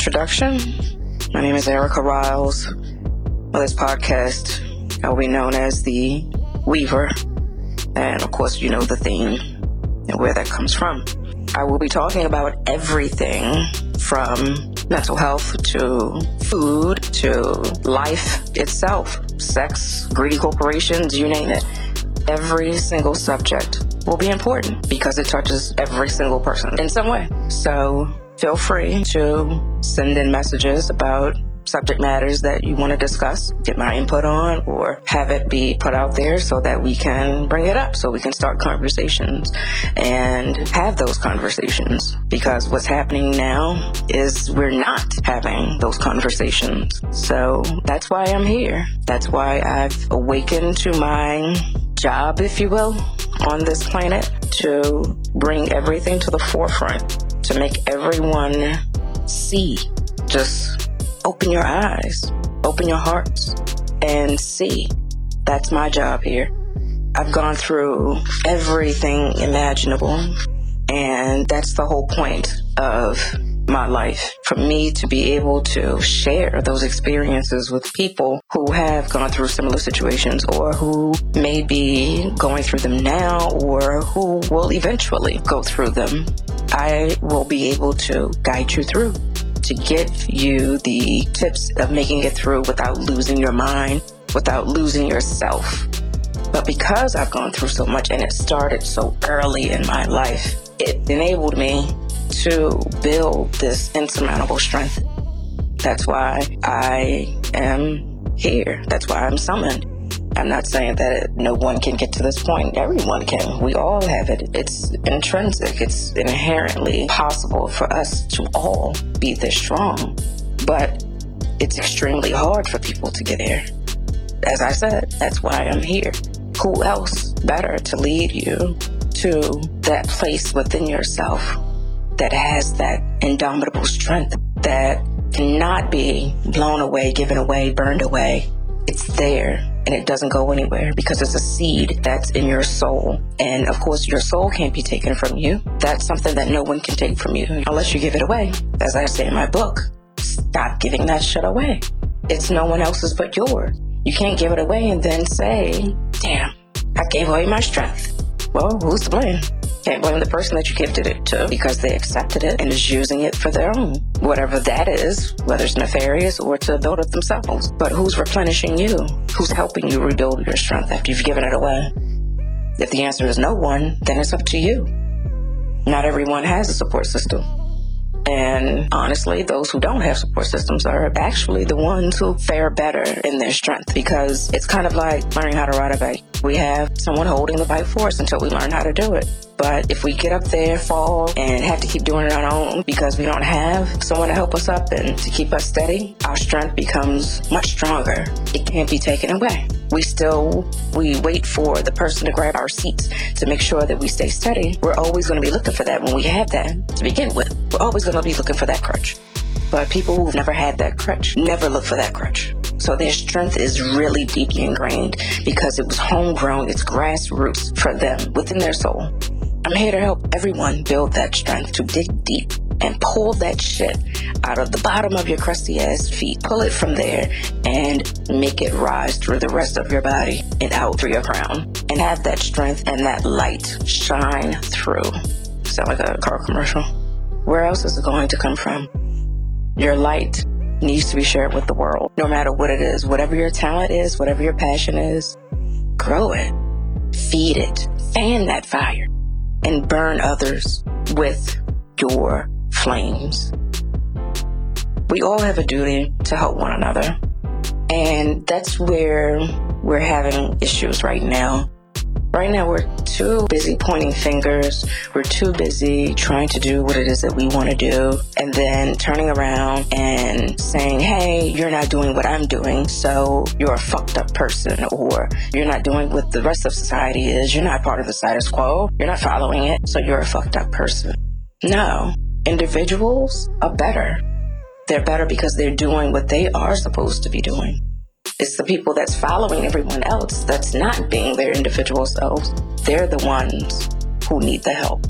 introduction. My name is Erica Riles. On this podcast, I will be known as the Weaver. And of course, you know the theme and where that comes from. I will be talking about everything from mental health to food to life itself, sex, greedy corporations, you name it. Every single subject will be important because it touches every single person in some way. So feel free to send in messages about subject matters that you want to discuss, get my input on, or have it be put out there so that we can bring it up, so we can start conversations and have those conversations. Because what's happening now is we're not having those conversations. So that's why I'm here. That's why I've awakened to my job, if you will, on this planet to bring everything to the forefront, to make everyone see just open your eyes, open your hearts, and see. That's my job here. I've gone through everything imaginable, and that's the whole point of my life for me to be able to share those experiences with people who have gone through similar situations or who may be going through them now or who will eventually go through them. I will be able to guide you through to give you the tips of making it through without losing your mind, without losing yourself. But because I've gone through so much and it started so early in my life, it enabled me to build this insurmountable strength. That's why I am here. That's why I'm summoned. I'm not saying that no one can get to this point. Everyone can. We all have it. It's intrinsic. It's inherently possible for us to all be this strong. But it's extremely hard for people to get there. As I said, that's why I'm here. Who else better to lead you to that place within yourself that has that indomitable strength that cannot be blown away, given away, burned away. It's there and it doesn't go anywhere because it's a seed that's in your soul. And of course, your soul can't be taken from you. That's something that no one can take from you unless you give it away. As I say in my book, stop giving that shit away. It's no one else's but yours. You can't give it away and then say, damn, I gave away my strength. Well, who's to blame? Can't blame the person that you gifted it to because they accepted it and is using it for their own. Whatever that is, whether it's nefarious or to build it themselves. But who's replenishing you? Who's helping you rebuild your strength after you've given it away? If the answer is no one, then it's up to you. Not everyone has a support system. And honestly, those who don't have support systems are actually the ones who fare better in their strength because it's kind of like learning how to ride a bike. We have someone holding the bike for us until we learn how to do it. But if we get up there, fall, and have to keep doing it on our own because we don't have someone to help us up and to keep us steady, our strength becomes much stronger. It can't be taken away. We still, we wait for the person to grab our seats to make sure that we stay steady. We're always going to be looking for that when we have that to begin with. We're always going to be looking for that crutch. But people who've never had that crutch never look for that crutch. So their strength is really deeply ingrained because it was homegrown, it's grassroots for them within their soul. I'm here to help everyone build that strength to dig deep and pull that shit out of the bottom of your crusty ass feet. Pull it from there and make it rise through the rest of your body and out through your crown. And have that strength and that light shine through. Sound like a car commercial. Where else is it going to come from? Your light needs to be shared with the world, no matter what it is. Whatever your talent is, whatever your passion is, grow it, feed it, fan that fire, and burn others with your flames. We all have a duty to help one another. And that's where we're having issues right now. Right now, we're too busy pointing fingers. We're too busy trying to do what it is that we want to do, and then turning around and saying, Hey, you're not doing what I'm doing, so you're a fucked up person, or you're not doing what the rest of society is. You're not part of the status quo. You're not following it, so you're a fucked up person. No, individuals are better. They're better because they're doing what they are supposed to be doing. It's the people that's following everyone else that's not being their individual selves. They're the ones who need the help.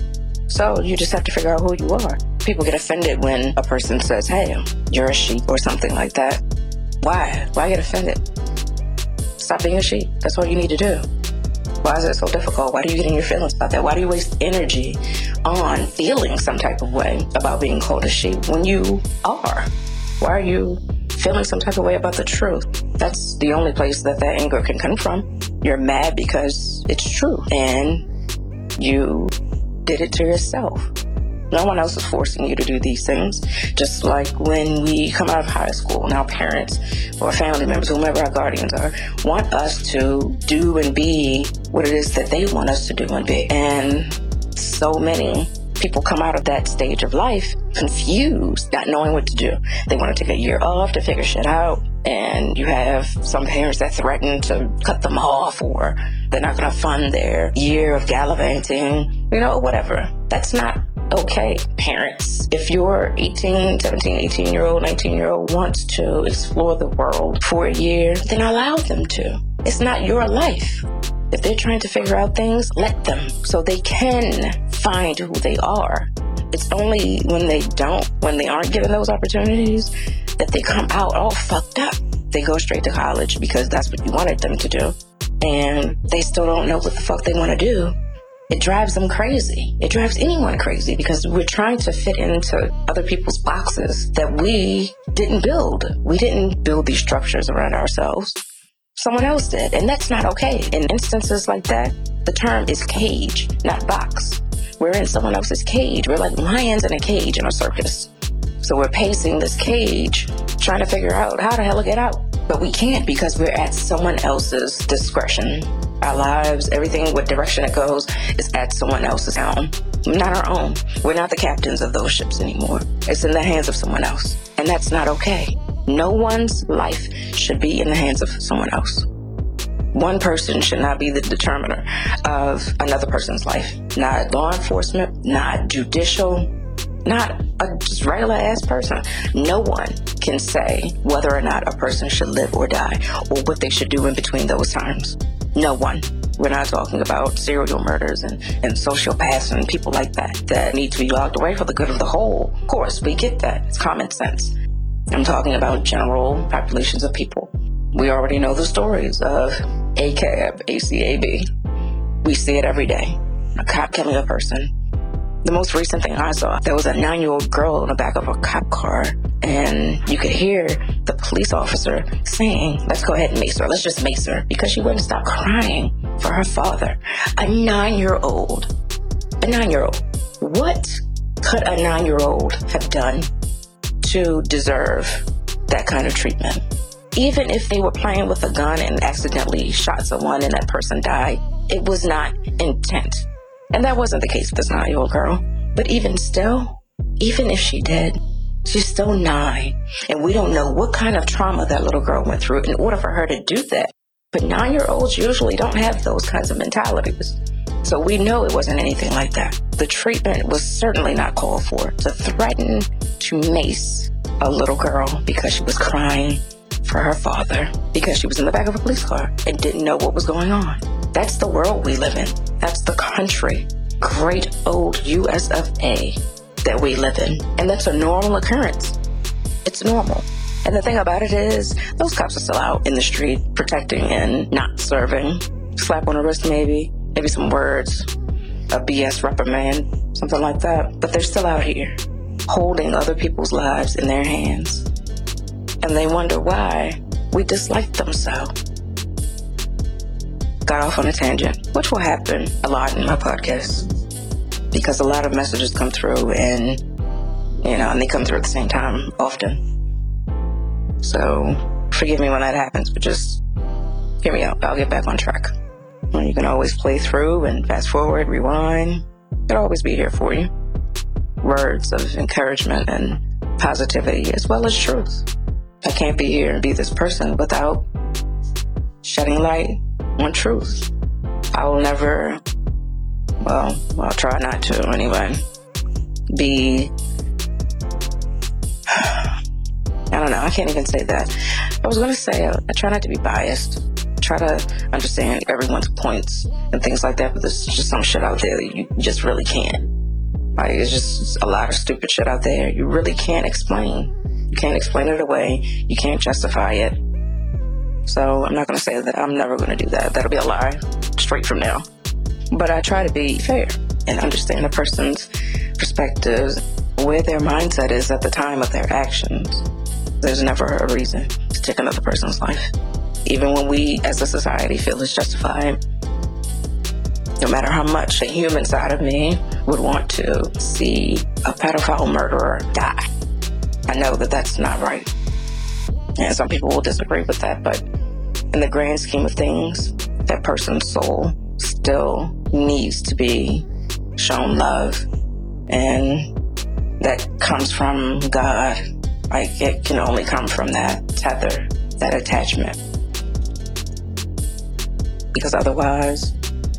So you just have to figure out who you are. People get offended when a person says, hey, you're a sheep or something like that. Why? Why get offended? Stop being a sheep. That's what you need to do. Why is it so difficult? Why do you get in your feelings about that? Why do you waste energy on feeling some type of way about being called a sheep when you are? Why are you feeling some type of way about the truth? That's the only place that that anger can come from. You're mad because it's true and you did it to yourself. No one else is forcing you to do these things. Just like when we come out of high school and our parents or family members, whomever our guardians are, want us to do and be what it is that they want us to do and be. And so many people come out of that stage of life confused, not knowing what to do. They want to take a year off to figure shit out. And you have some parents that threaten to cut them off or they're not going to fund their year of gallivanting, you know, whatever. That's not okay, parents. If your 18, 17, 18 year old, 19 year old wants to explore the world for a year, then allow them to. It's not your life. If they're trying to figure out things, let them so they can find who they are. It's only when they don't, when they aren't given those opportunities, that they come out all fucked up. They go straight to college because that's what you wanted them to do. And they still don't know what the fuck they want to do. It drives them crazy. It drives anyone crazy because we're trying to fit into other people's boxes that we didn't build. We didn't build these structures around ourselves. Someone else did. And that's not okay. In instances like that, the term is cage, not box. We're in someone else's cage. We're like lions in a cage in a circus. So we're pacing this cage, trying to figure out how the hell to get out. But we can't because we're at someone else's discretion. Our lives, everything, what direction it goes, is at someone else's helm, not our own. We're not the captains of those ships anymore. It's in the hands of someone else. And that's not okay. No one's life should be in the hands of someone else. One person should not be the determiner of another person's life. Not law enforcement, not judicial, not a just regular ass person. No one can say whether or not a person should live or die or what they should do in between those times. No one. We're not talking about serial murders and, and sociopaths and people like that that need to be locked away for the good of the whole. Of course, we get that. It's common sense. I'm talking about general populations of people. We already know the stories of ACAB, ACAB. We see it every day. A cop killing a person. The most recent thing I saw, there was a nine year old girl in the back of a cop car, and you could hear the police officer saying, Let's go ahead and mace her. Let's just mace her because she wouldn't stop crying for her father. A nine year old. A nine year old. What could a nine year old have done to deserve that kind of treatment. Even if they were playing with a gun and accidentally shot someone and that person died, it was not intent. And that wasn't the case with this nine year old girl. But even still, even if she did, she's still nine. And we don't know what kind of trauma that little girl went through in order for her to do that. But nine year olds usually don't have those kinds of mentalities. So we know it wasn't anything like that. The treatment was certainly not called for. To threaten to mace a little girl because she was crying for her father because she was in the back of a police car and didn't know what was going on. That's the world we live in. That's the country, great old US of A, that we live in. And that's a normal occurrence. It's normal. And the thing about it is, those cops are still out in the street protecting and not serving. Slap on the wrist, maybe maybe some words, a BS reprimand, something like that. But they're still out here holding other people's lives in their hands. And they wonder why we dislike them so. Got off on a tangent, which will happen a lot in my podcast because a lot of messages come through and, you know, and they come through at the same time often. So forgive me when that happens, but just hear me out. I'll get back on track. You can always play through and fast forward, rewind. It'll always be here for you. Words of encouragement and positivity as well as truth. I can't be here and be this person without shedding light on truth. I will never, well, I'll try not to anyway, be, I don't know, I can't even say that. I was going to say, uh, I try not to be biased try to understand everyone's points and things like that, but there's just some shit out there that you just really can't. Like, it's just a lot of stupid shit out there. You really can't explain. You can't explain it away. You can't justify it. So I'm not going to say that I'm never going to do that. That'll be a lie straight from now. But I try to be fair and understand a person's perspectives, where their mindset is at the time of their actions. There's never a reason to take another person's life. Even when we as a society feel it's justified, no matter how much a human side of me would want to see a pedophile murderer die, I know that that's not right. And some people will disagree with that, but in the grand scheme of things, that person's soul still needs to be shown love. And that comes from God. Like it can only come from that tether, that attachment. Because otherwise,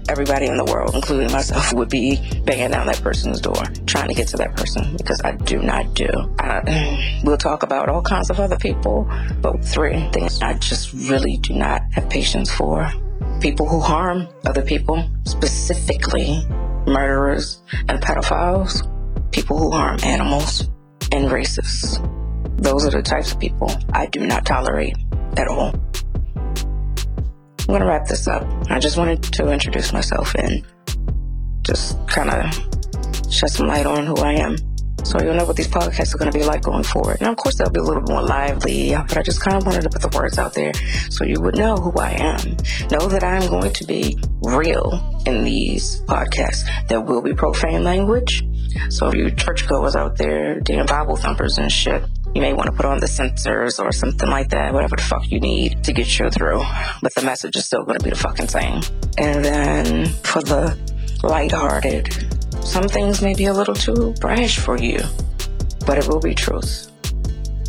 everybody in the world, including myself, would be banging down that person's door, trying to get to that person because I do not do. I, mm, we'll talk about all kinds of other people, but three things I just really do not have patience for. People who harm other people, specifically murderers and pedophiles, people who harm animals and racists. Those are the types of people I do not tolerate at all. I'm going to wrap this up. I just wanted to introduce myself and just kind of shed some light on who I am. So you'll know what these podcasts are going to be like going forward. Now, of course, they'll be a little more lively, but I just kind of wanted to put the words out there so you would know who I am. Know that I'm going to be real in these podcasts. There will be profane language. So if you churchgoers out there, damn Bible thumpers and shit, you may want to put on the censors or something like that, whatever the fuck you need to get you through. But the message is still going to be the fucking same. And then for the lighthearted, some things may be a little too brash for you, but it will be truth.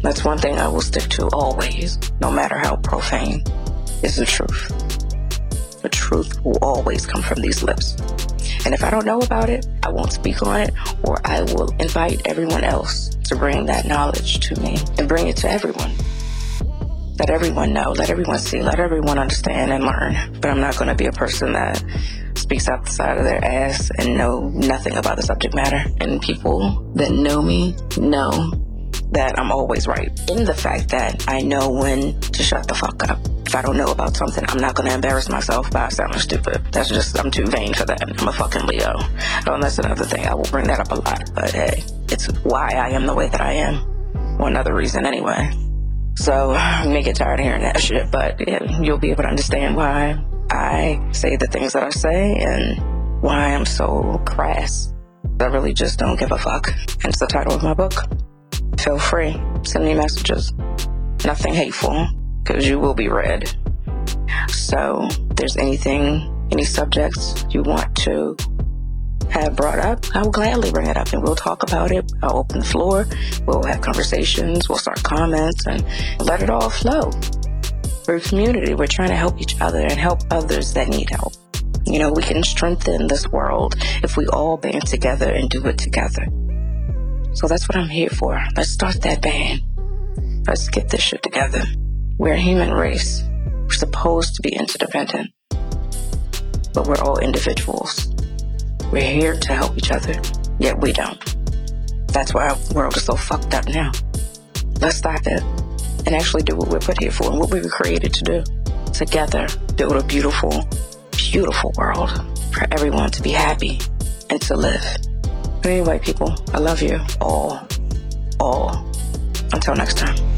That's one thing I will stick to always, no matter how profane, is the truth. The truth will always come from these lips. And if I don't know about it, I won't speak on it, or I will invite everyone else to bring that knowledge to me and bring it to everyone. Let everyone know, let everyone see, let everyone understand and learn. But I'm not going to be a person that speaks out the side of their ass and know nothing about the subject matter. And people that know me know that I'm always right in the fact that I know when to shut the fuck up. If I don't know about something, I'm not gonna embarrass myself by sounding stupid. That's just, I'm too vain for that. I'm a fucking Leo. Oh, and that's another thing. I will bring that up a lot, but hey, it's why I am the way that I am. One other reason, anyway. So, you may get tired of hearing that shit, but yeah, you'll be able to understand why I say the things that I say and why I'm so crass. I really just don't give a fuck. Hence the title of my book. Feel free. Send me messages. Nothing hateful because you will be read. So, if there's anything, any subjects you want to have brought up, I will gladly bring it up and we'll talk about it. I'll open the floor. We'll have conversations. We'll start comments and let it all flow. We're a community. We're trying to help each other and help others that need help. You know, we can strengthen this world if we all band together and do it together. So that's what I'm here for. Let's start that band. Let's get this shit together. We're a human race. We're supposed to be interdependent, but we're all individuals. We're here to help each other, yet we don't. That's why our world is so fucked up now. Let's stop it and actually do what we're put here for and what we were created to do. Together, build a beautiful, beautiful world for everyone to be happy and to live. But anyway, people, I love you all, all. Until next time.